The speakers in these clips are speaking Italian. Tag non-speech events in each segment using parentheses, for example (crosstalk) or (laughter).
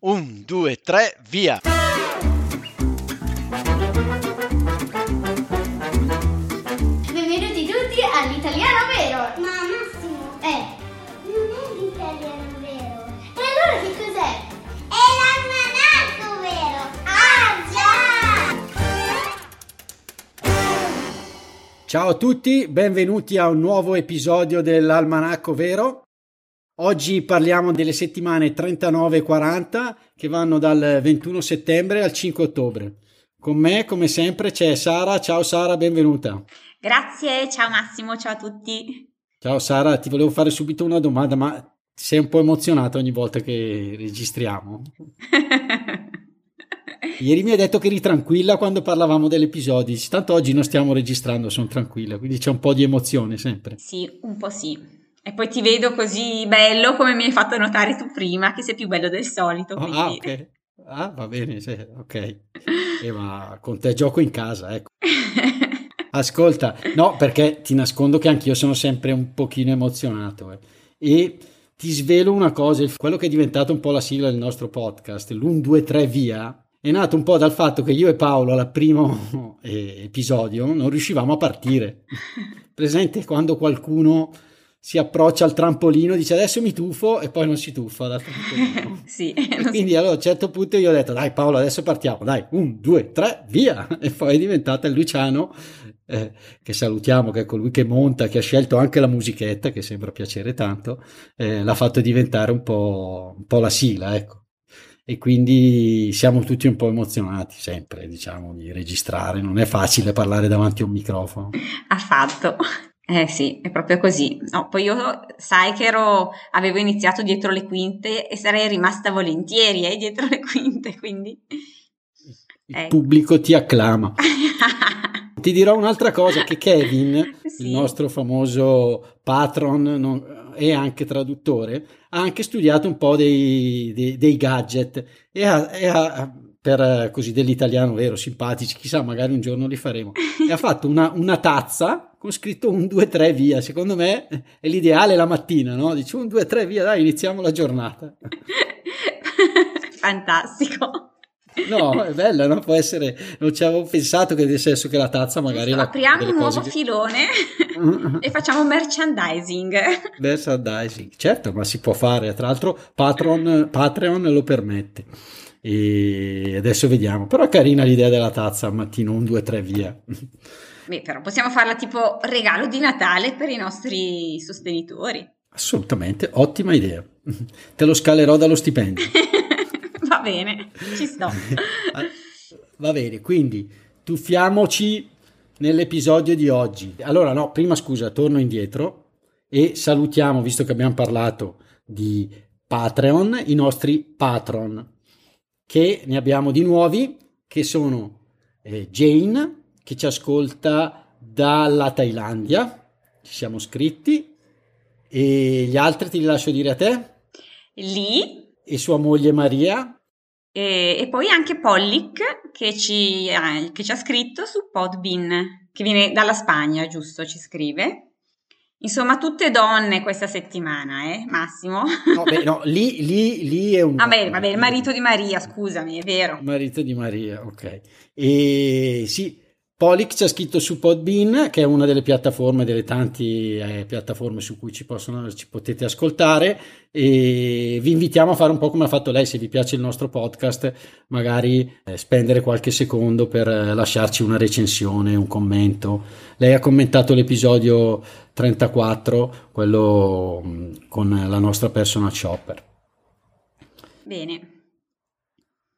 Un, due, tre, via! Benvenuti tutti all'italiano vero! Ma Massimo, Eh, non è l'italiano vero, e allora che cos'è? è l'almanacco vero! Ah già! Ciao a tutti, benvenuti a un nuovo episodio dell'Almanacco Vero. Oggi parliamo delle settimane 39 e 40 che vanno dal 21 settembre al 5 ottobre. Con me, come sempre, c'è Sara. Ciao Sara, benvenuta. Grazie, ciao Massimo, ciao a tutti. Ciao Sara, ti volevo fare subito una domanda, ma sei un po' emozionata ogni volta che registriamo? (laughs) Ieri mi hai detto che eri tranquilla quando parlavamo degli episodi, tanto oggi non stiamo registrando, sono tranquilla, quindi c'è un po' di emozione sempre. sì, un po' sì. E poi ti vedo così bello come mi hai fatto notare tu prima, che sei più bello del solito. Quindi... Ah, ok. Ah, va bene, sì, ok. Eh, ma con te gioco in casa, ecco. (laughs) Ascolta, no, perché ti nascondo che anch'io sono sempre un pochino emozionato. eh. E ti svelo una cosa, quello che è diventato un po' la sigla del nostro podcast, l'1, 2, 3 via, è nato un po' dal fatto che io e Paolo al primo eh, episodio non riuscivamo a partire. (laughs) Presente quando qualcuno si approccia al trampolino, dice adesso mi tuffo e poi non si tuffa dal trampolino. (laughs) sì, quindi allora a un certo punto io ho detto dai Paolo adesso partiamo, dai, un, due, tre, via! (laughs) E poi è diventata il Luciano, eh, che salutiamo, che è colui che monta, che ha scelto anche la musichetta, che sembra piacere tanto, eh, l'ha fatto diventare un po', un po' la sigla, ecco. E quindi siamo tutti un po' emozionati sempre, diciamo, di registrare, non è facile parlare davanti a un microfono. affatto. Eh sì, è proprio così. No, poi io sai che ero, avevo iniziato dietro le quinte e sarei rimasta volentieri eh, dietro le quinte, quindi... Il Eh. pubblico ti acclama. (laughs) Ti dirò un'altra cosa, che Kevin, Sì. il nostro famoso patron non- e anche traduttore, ha anche studiato un po' dei, dei- dei gadget e ha, e ha- per eh, così dell'italiano vero, simpatici, chissà, magari un giorno li faremo. E ha (laughs) fatto una, una tazza con scritto un 2 3 via. Secondo me è l'ideale la mattina, no? Dici un 2 3 via, dai, iniziamo la giornata. (laughs) Fantastico. No, è bella, no? Può essere, non ci avevo pensato che nel senso che la tazza magari la, Apriamo un nuovo che- filone (laughs) e facciamo merchandising. Merchandising, certo, ma si può fare. Tra l'altro, Patreon, Patreon lo permette. E adesso vediamo. Però è carina l'idea della tazza al mattino, un 2 3 via. Beh, però possiamo farla tipo regalo di Natale per i nostri sostenitori. Assolutamente, ottima idea. Te lo scalerò dallo stipendio. (laughs) Va bene, ci sto. (laughs) Va bene, quindi tuffiamoci nell'episodio di oggi. Allora, no, prima scusa, torno indietro e salutiamo, visto che abbiamo parlato di Patreon, i nostri patron, che ne abbiamo di nuovi, che sono eh, Jane, che ci ascolta dalla Thailandia, ci siamo scritti, e gli altri te li lascio dire a te, Lì e sua moglie Maria, e, e poi anche Pollic che ci, ha- che ci ha scritto su Podbean, che viene dalla Spagna, giusto? Ci scrive. Insomma, tutte donne questa settimana, eh, Massimo? No, beh, no, lì, lì, lì è un... Vabbè, vabbè, il marito di Maria, scusami, è vero. Marito di Maria, ok. E sì, Polic ci ha scritto su Podbean, che è una delle piattaforme, delle tante eh, piattaforme su cui ci, possono, ci potete ascoltare. E vi invitiamo a fare un po' come ha fatto lei, se vi piace il nostro podcast, magari eh, spendere qualche secondo per eh, lasciarci una recensione, un commento. Lei ha commentato l'episodio 34, quello mh, con la nostra personal shopper. Bene.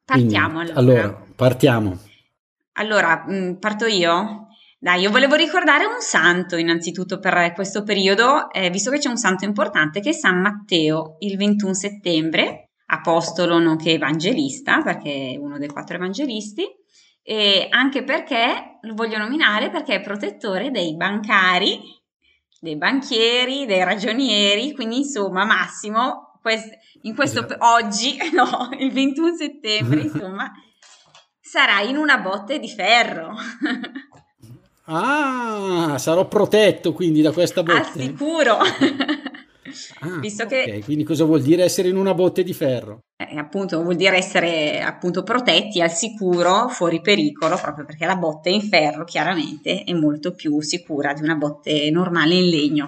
Quindi, Partiamo allora. allora, partiamo. Allora, mh, parto io? Dai, io volevo ricordare un santo innanzitutto per questo periodo, eh, visto che c'è un santo importante che è San Matteo, il 21 settembre, apostolo nonché evangelista, perché è uno dei quattro evangelisti, e anche perché lo voglio nominare perché è protettore dei bancari, dei banchieri, dei ragionieri, quindi insomma Massimo, quest- in questo Esatto. oggi, (laughs) no, il 21 settembre, (laughs) insomma, sarai in una botte di ferro. (laughs) Ah, sarò protetto quindi da questa botte. Al sicuro. (laughs) Ah, Visto ok, che quindi cosa vuol dire essere in una botte di ferro? eh, appunto vuol dire essere appunto protetti al sicuro, fuori pericolo, proprio perché la botte in ferro chiaramente è molto più sicura di una botte normale in legno.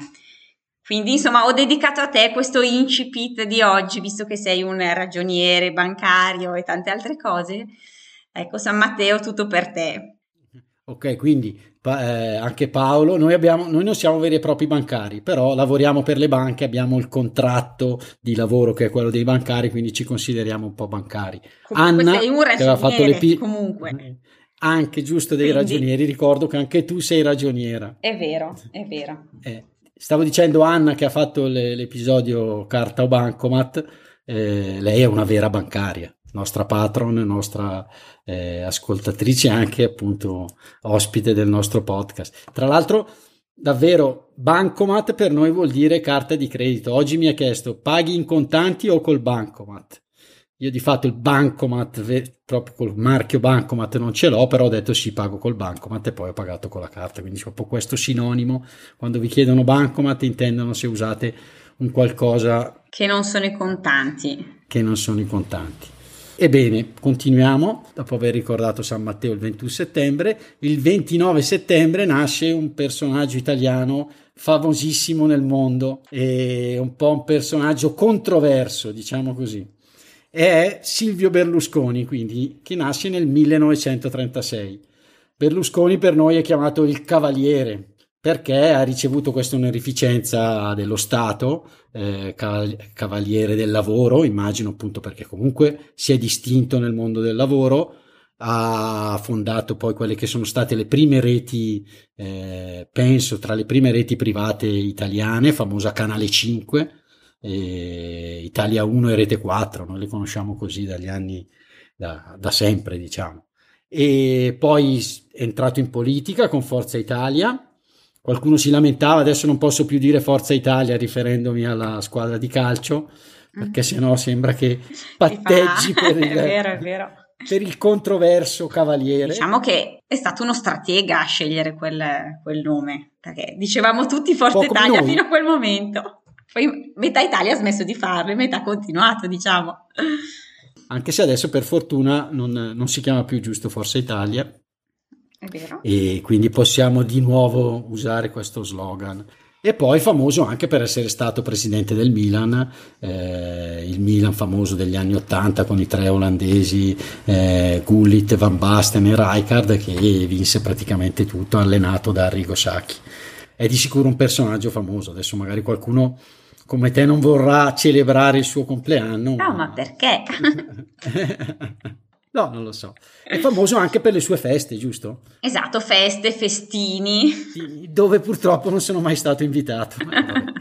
Quindi insomma ho dedicato a te questo incipit di oggi, visto che sei un ragioniere bancario e tante altre cose. Ecco, San Matteo, tutto per te. Ok, quindi eh, anche Paolo, noi, abbiamo, noi non siamo veri e propri bancari, però lavoriamo per le banche, abbiamo il contratto di lavoro che è quello dei bancari, quindi ci consideriamo un po' bancari. Comunque Anna, sei un che aveva fatto le pi- comunque. Anche giusto dei Quindi- ragionieri, ricordo che anche tu sei ragioniera. È vero, è vero. Eh, stavo dicendo Anna che ha fatto le- l'episodio Carta o Bancomat, eh, lei è una vera bancaria, nostra patron, nostra eh, ascoltatrice anche appunto ospite del nostro podcast. Tra l'altro, davvero, Bancomat per noi vuol dire carta di credito. Oggi mi ha chiesto paghi in contanti o col Bancomat? Io di fatto il Bancomat, proprio col marchio Bancomat non ce l'ho, però ho detto sì, pago col Bancomat e poi ho pagato con la carta. Quindi po' questo sinonimo. Quando vi chiedono Bancomat intendono se usate un qualcosa Che non sono i contanti. che non sono i contanti. Ebbene, continuiamo, dopo aver ricordato San Matteo il 21 settembre, il 29 settembre nasce un personaggio italiano famosissimo nel mondo, e un po' un personaggio controverso, diciamo così. È Silvio Berlusconi, quindi, che nasce nel 1936. Berlusconi per noi è chiamato il Cavaliere, perché ha ricevuto questa onorificenza dello Stato, eh, caval- cavaliere del lavoro, immagino appunto perché comunque si è distinto nel mondo del lavoro, ha fondato poi quelle che sono state le prime reti, eh, penso tra le prime reti private italiane, famosa Canale 5, eh, Italia 1 e Rete 4, noi le conosciamo così dagli anni, da, da sempre diciamo. E poi è entrato in politica con Forza Italia, Qualcuno si lamentava, adesso non posso più dire Forza Italia riferendomi alla squadra di calcio, perché sennò sembra che (laughs) patteggi (laughs) per È vero, è il, vero. per il controverso cavaliere. Diciamo che è stato uno stratega a scegliere quel, quel nome, perché dicevamo tutti Forza Italia noi. fino a quel momento. Poi metà Italia ha smesso di farlo e metà ha continuato, diciamo. Anche se adesso per fortuna non, non si chiama più giusto Forza Italia. E quindi possiamo di nuovo usare questo slogan. E poi famoso anche per essere stato presidente del Milan, eh, il Milan famoso degli anni Ottanta con i tre olandesi, eh, Gullit, Van Basten e Rijkaard che vinse praticamente tutto, allenato da Arrigo Sacchi. È di sicuro un personaggio famoso, adesso magari qualcuno come te non vorrà celebrare il suo compleanno. No, ma perché? (laughs) (laughs) no, non lo so. È famoso anche per le sue feste, giusto? Esatto, feste, festini. Sì, Dove purtroppo non sono mai stato invitato. (laughs)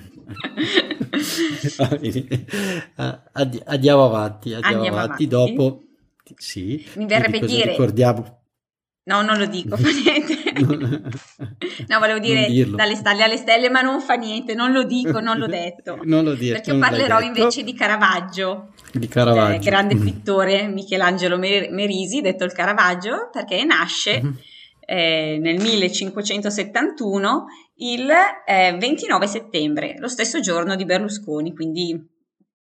Ah, andi- Andiamo avanti, andiamo, Andiamo avanti. avanti. Dopo, sì, Mi verrebbe di dire- Ricordiamo. No, non lo dico, fa niente. (laughs) No, volevo dire dalle stalle alle stelle, ma non fa niente, non lo dico, non l'ho detto. Non lo dire, Perché parlerò detto. invece di Caravaggio, di Caravaggio. eh, grande Mm. pittore Michelangelo Mer- Merisi, detto il Caravaggio, perché nasce Mhm. eh, nel 1571 il eh, 29 settembre, lo stesso giorno di Berlusconi, quindi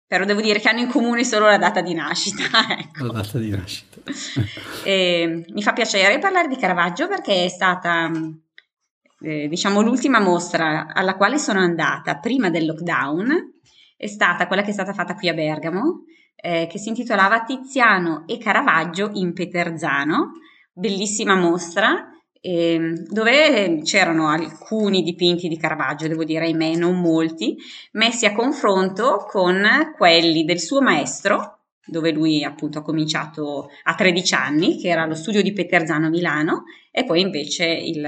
però devo dire che hanno in comune solo la data di nascita. (laughs) ecco. La data di nascita. (laughs) Eh, mi fa piacere parlare di Caravaggio perché è stata, mh, eh, diciamo, l'ultima mostra alla quale sono andata prima del lockdown. È stata quella che è stata fatta qui a Bergamo, eh, che si intitolava Tiziano e Caravaggio in Peterzano. Bellissima mostra ehm, dove c'erano alcuni dipinti di Caravaggio, devo dire, ahimè, non molti, messi a confronto con quelli del suo maestro, dove lui appunto ha cominciato a 13 anni, che era lo studio di Peterzano a Milano, e poi invece il,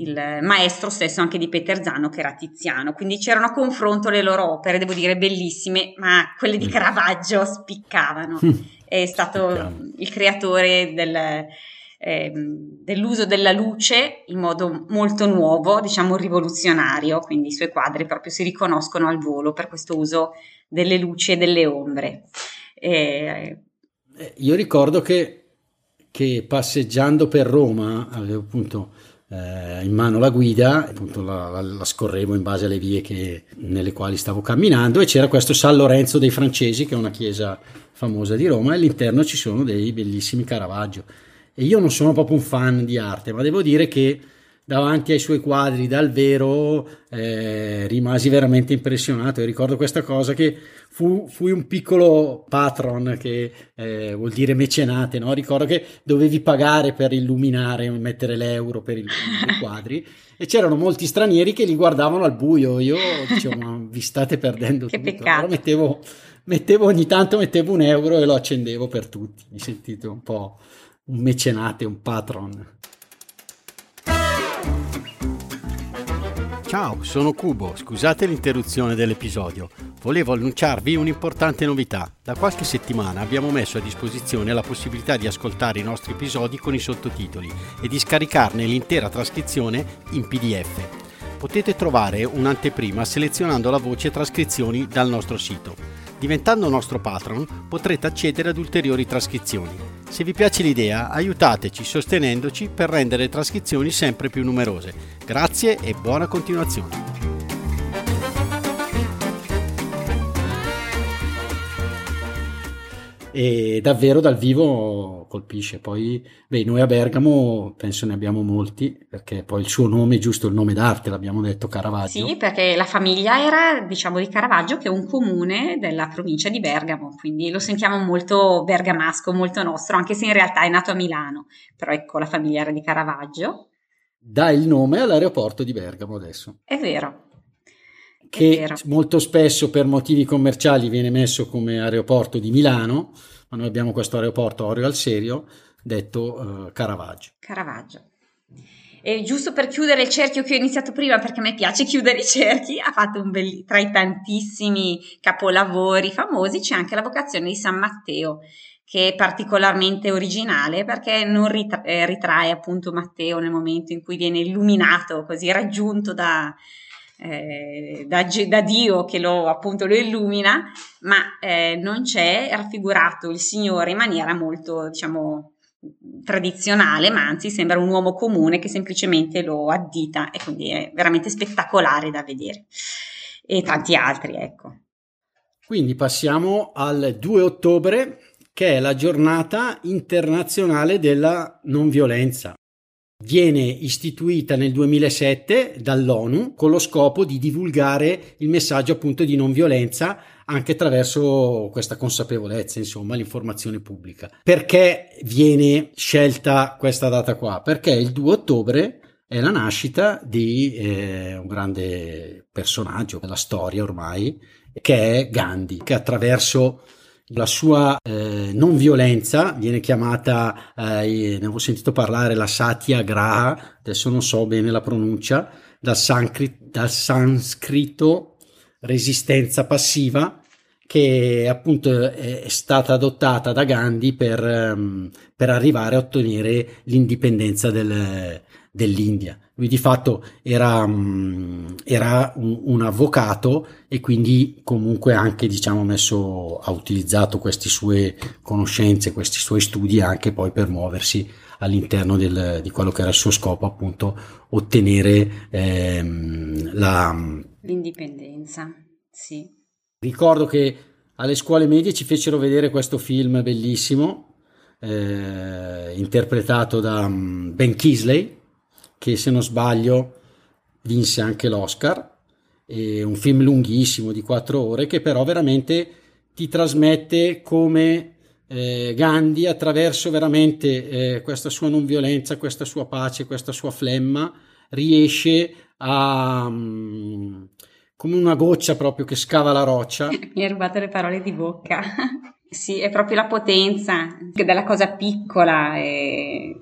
il maestro stesso anche di Peterzano, che era Tiziano. Quindi c'erano a confronto le loro opere, devo dire, bellissime, ma quelle di Mm. Caravaggio spiccavano. (laughs) È stato Spiccavano. il creatore del, ehm, dell'uso della luce in modo molto nuovo, diciamo rivoluzionario, quindi i suoi quadri proprio si riconoscono al volo per questo uso delle luci e delle ombre. Eh, Io ricordo che, che passeggiando per Roma avevo appunto eh, in mano la guida, appunto la, la, la, scorrevo in base alle vie che, nelle quali stavo camminando e c'era questo San Lorenzo dei Francesi, che è una chiesa famosa di Roma, e all'interno ci sono dei bellissimi Caravaggio. E io non sono proprio un fan di arte, ma devo dire che davanti ai suoi quadri dal vero eh, rimasi veramente impressionato. E ricordo questa cosa che fu, fui un piccolo patron che eh, vuol dire mecenate no? ricordo che dovevi pagare per illuminare mettere l'euro per illuminare i (laughs) quadri. E c'erano molti stranieri che li guardavano al buio. Io dicevo ma vi state perdendo che tutto. peccato. allora mettevo, mettevo ogni tanto mettevo un euro e lo accendevo per tutti. Mi sentite un po' un mecenate un patron Ciao, sono Cubo, scusate l'interruzione dell'episodio. Volevo annunciarvi un'importante novità. Da qualche settimana abbiamo messo a disposizione la possibilità di ascoltare i nostri episodi con i sottotitoli e di scaricarne l'intera trascrizione in PDF. Potete trovare un'anteprima selezionando la voce trascrizioni dal nostro sito. Diventando nostro patron potrete accedere ad ulteriori trascrizioni. Se vi piace l'idea, aiutateci sostenendoci per rendere le trascrizioni sempre più numerose. Grazie e buona continuazione. E davvero dal vivo colpisce. Poi, beh, noi a Bergamo penso ne abbiamo molti, perché poi il suo nome è giusto il nome d'arte, l'abbiamo detto, Caravaggio. Sì, perché la famiglia era, diciamo, di Caravaggio, che è un comune della provincia di Bergamo, quindi lo sentiamo molto bergamasco, molto nostro, anche se in realtà è nato a Milano. Però ecco, la famiglia era di Caravaggio. Dà il nome all'aeroporto di Bergamo adesso. È vero, che molto spesso per motivi commerciali viene messo come aeroporto di Milano, ma noi abbiamo questo aeroporto Oreo al Serio, detto uh, Caravaggio. Caravaggio. E giusto per chiudere il cerchio che ho iniziato prima, perché a me piace chiudere i cerchi, ha fatto un bel, tra i tantissimi capolavori famosi, c'è anche la vocazione di San Matteo, che è particolarmente originale perché non ritra- eh, ritrae appunto Matteo nel momento in cui viene illuminato, così raggiunto da, eh, da, da, Dio che lo, appunto lo illumina, ma eh, non c'è raffigurato il Signore in maniera molto, diciamo, tradizionale, ma anzi sembra un uomo comune che semplicemente lo addita e quindi è veramente spettacolare da vedere. E tanti altri, ecco. Quindi passiamo al 2 ottobre, che è la giornata internazionale della non violenza viene istituita nel 2007 dall'ONU con lo scopo di divulgare il messaggio appunto di non violenza anche attraverso questa consapevolezza, insomma, l'informazione pubblica. Perché viene scelta questa data qua? Perché il 2 ottobre è la nascita di eh, un grande personaggio della storia ormai, che è Gandhi, che attraverso la sua eh, non violenza viene chiamata, eh, ne avevo sentito parlare, la Satyagraha, adesso non so bene la pronuncia, dal, sanscrit, dal sanscrito resistenza passiva, che appunto è stata adottata da Gandhi per, um, per arrivare a ottenere l'indipendenza del, dell'India. Lui di fatto era, um, era un, un, avvocato e quindi comunque anche diciamo messo, ha utilizzato queste sue conoscenze, questi suoi studi anche poi per muoversi all'interno del, di quello che era il suo scopo appunto ottenere ehm, la, l'indipendenza. Sì. Ricordo che alle scuole medie ci fecero vedere questo film bellissimo eh, interpretato da um, Ben Kisley che se non sbaglio vinse anche l'Oscar, è un film lunghissimo di quattro ore che però veramente ti trasmette come eh, Gandhi attraverso veramente eh, questa sua non violenza, questa sua pace, questa sua flemma riesce a um, come una goccia proprio che scava la roccia. (laughs) Mi hai rubato le parole di bocca. (laughs) sì, è proprio la potenza della cosa piccola e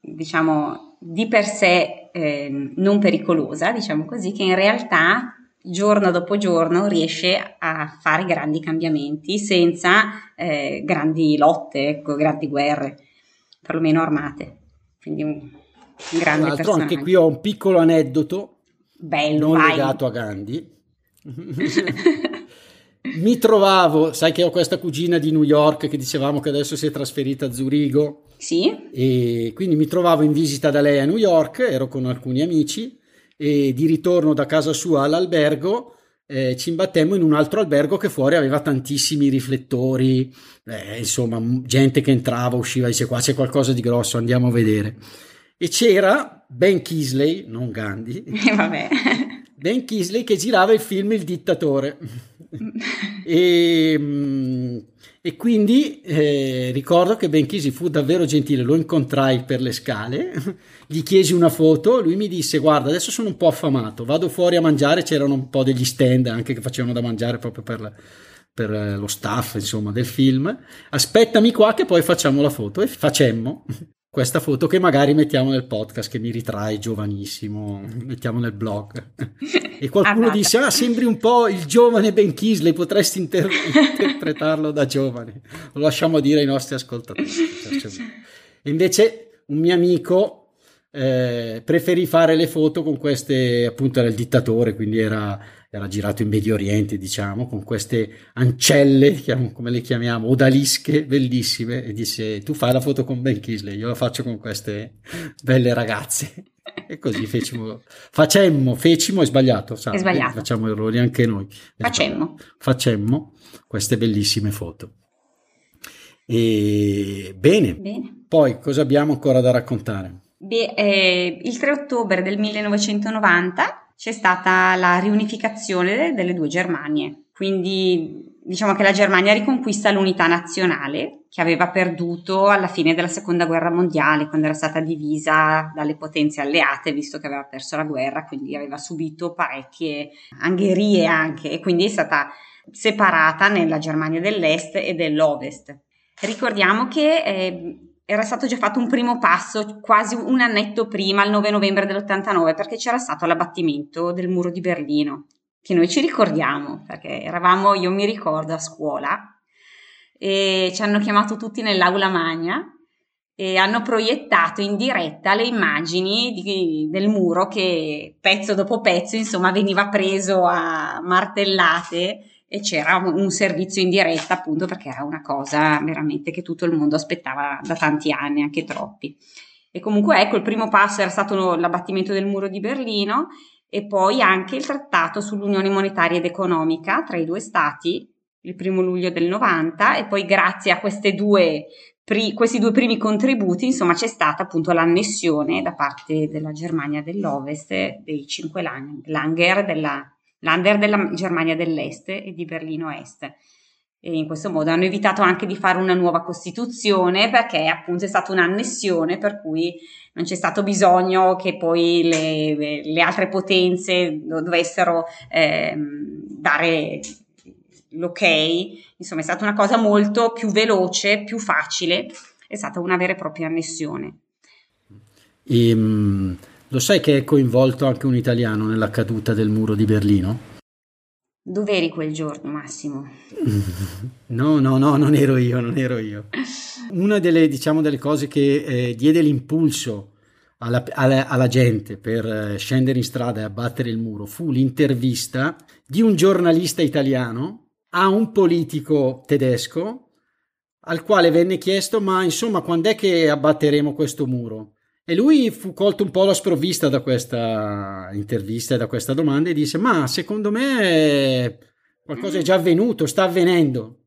diciamo di per sé eh, non pericolosa, diciamo così, che in realtà giorno dopo giorno riesce a fare grandi cambiamenti senza eh, grandi lotte, ecco, grandi guerre, perlomeno armate. Quindi un, un grande Tra l'altro anche qui ho un piccolo aneddoto Bello, non vai. legato a Gandhi. (laughs) mi trovavo, sai che ho questa cugina di New York che dicevamo che adesso si è trasferita a Zurigo Sì? e quindi mi trovavo in visita da lei a New York, ero con alcuni amici e di ritorno da casa sua all'albergo eh, ci imbattemmo in un altro albergo che fuori aveva tantissimi riflettori, eh, insomma gente che entrava, usciva, dice qua c'è qualcosa di grosso, andiamo a vedere. E c'era Ben Kisley, non Gandhi, (laughs) E Ben Kisley che girava il film Il dittatore. e, mm, e quindi eh, ricordo che Ben Kisley fu davvero gentile, lo incontrai per le scale, gli chiesi una foto, lui mi disse guarda adesso sono un po' affamato, vado fuori a mangiare, c'erano un po' degli stand anche che facevano da mangiare proprio per, per eh, lo staff insomma del film, aspettami qua che poi facciamo la foto e facemmo questa foto che magari mettiamo nel podcast che mi ritrae giovanissimo, mettiamo nel blog. (laughs) E qualcuno Amata. disse: Ah, sembri un po' il giovane Ben Kisley, potresti inter- (laughs) interpretarlo da giovane. Lo lasciamo dire ai nostri ascoltatori. E invece un mio amico eh, preferì fare le foto con queste, appunto era il dittatore, quindi era, era girato in Medio Oriente, diciamo, con queste ancelle, come le chiamiamo, odalische, bellissime, e disse, tu fai la foto con Ben Kisley, io la faccio con queste belle ragazze. (laughs) E così fecimo, facemmo, fecimo, è sbagliato, sa, È sbagliato. facciamo errori anche noi. Facemmo. Facemmo queste bellissime foto. E bene, Bene. poi cosa abbiamo ancora da raccontare? Beh, eh, il 3 ottobre del 1990 c'è stata la riunificazione delle due Germanie, quindi diciamo che la Germania riconquista l'unità nazionale che aveva perduto alla fine della seconda guerra mondiale, quando era stata divisa dalle potenze alleate, visto che aveva perso la guerra, quindi aveva subito parecchie angherie anche, e quindi è stata separata nella Germania dell'Est e dell'Ovest. Ricordiamo che eh, era stato già fatto un primo passo quasi un annetto prima, il 9 novembre dell'89, perché c'era stato l'abbattimento del muro di Berlino, che noi ci ricordiamo, perché eravamo, io mi ricordo, a scuola e ci hanno chiamato tutti nell'aula magna e hanno proiettato in diretta le immagini di- del muro che pezzo dopo pezzo, insomma, veniva preso a martellate e c'era un, servizio in diretta appunto perché era una cosa veramente che tutto il mondo aspettava da tanti anni, anche troppi. E comunque ecco, il primo passo era stato l'abbattimento del muro di Berlino e poi anche il trattato sull'unione monetaria ed economica tra i due stati il primo luglio del 90 e poi grazie a due pri- questi due primi contributi, insomma, c'è stata appunto l'annessione da parte della Germania dell'Ovest dei cinque lang- Langer della, Lander della Germania dell'Est e di Berlino Est. E in questo modo hanno evitato anche di fare una nuova Costituzione perché appunto è stata un'annessione per cui non c'è stato bisogno che poi le, le- altre potenze do- dovessero ehm, dare l'ok. Insomma, è stata una cosa molto più veloce, più facile, è stata una vera e propria annessione. E, mm, lo sai che è coinvolto anche un italiano nella caduta del muro di Berlino? Dove eri quel giorno, Massimo? (laughs) No, no, no, non ero io, non ero io. Una delle, diciamo, delle cose che eh, diede l'impulso alla, alla- alla gente per eh, scendere in strada e abbattere il muro fu l'intervista di un giornalista italiano a un politico tedesco al quale venne chiesto ma insomma quando è che abbatteremo questo muro? E lui fu colto un po' alla sprovvista da questa intervista e da questa domanda e disse ma secondo me qualcosa è già avvenuto, sta avvenendo.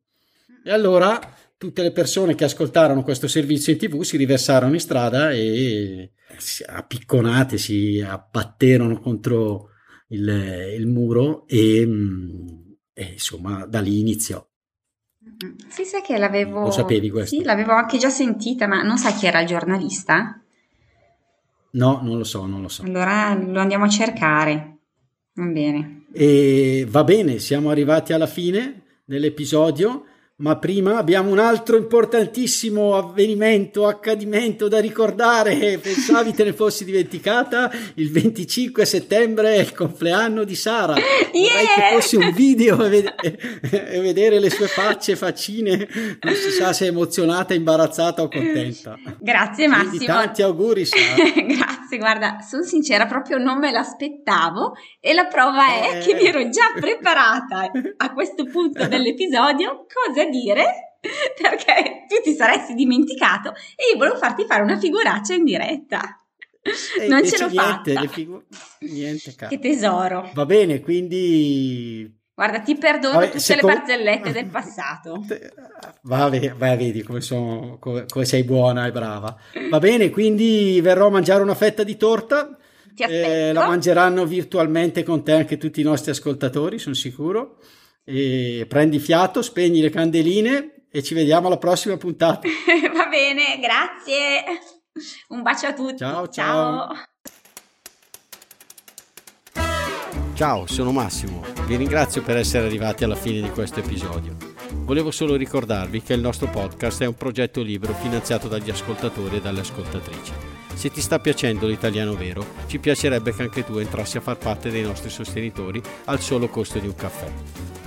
E allora tutte le persone che ascoltarono questo servizio in tv si riversarono in strada e si appicconate, si abbatterono contro il, il muro e, e, insomma da lì iniziò. Sì, sai che l'avevo... Lo sapevi questo? Sì, l'avevo anche già sentita, ma non sai chi era il giornalista? No, non lo so, non lo so. Allora lo andiamo a cercare. Va bene. E va bene, siamo arrivati alla fine dell'episodio. Ma prima abbiamo un altro importantissimo avvenimento, accadimento da ricordare. (laughs) Pensavi te ne fossi dimenticata? Il 25 settembre è il compleanno di Sara. Yeah! Vorrei che fosse un video e, ved- (laughs) e vedere le sue facce faccine. Non si sa se è emozionata, imbarazzata o contenta. Grazie Quindi Massimo. tanti auguri Sara. (laughs) Grazie, guarda, sono sincera, proprio non me l'aspettavo e la prova è Eh. che mi ero già preparata a questo punto dell'episodio cosa dire (laughs) perché tu ti saresti dimenticato e io volevo farti fare una figuraccia in diretta. E non ce l'ho niente, fatta. figu- niente, cazzo. Che tesoro. Va bene, quindi Guarda, ti perdono Vabbè, tutte le barzellette del (laughs) passato. Va bene, vai, vedi come, sono, come, come sei buona e brava. Va bene, quindi verrò a mangiare una fetta di torta. Ti aspetto. Eh, la mangeranno virtualmente con te anche tutti i nostri ascoltatori, sono sicuro. E prendi fiato, spegni le candeline e ci vediamo alla prossima puntata. (laughs) Va bene, grazie. Un bacio a tutti. Ciao, ciao. Ciao, sono Massimo. Vi ringrazio per essere arrivati alla fine di questo episodio. Volevo solo ricordarvi che il nostro podcast è un progetto libero finanziato dagli ascoltatori e dalle ascoltatrici. Se ti sta piacendo l'italiano vero, ci piacerebbe che anche tu entrassi a far parte dei nostri sostenitori al solo costo di un caffè.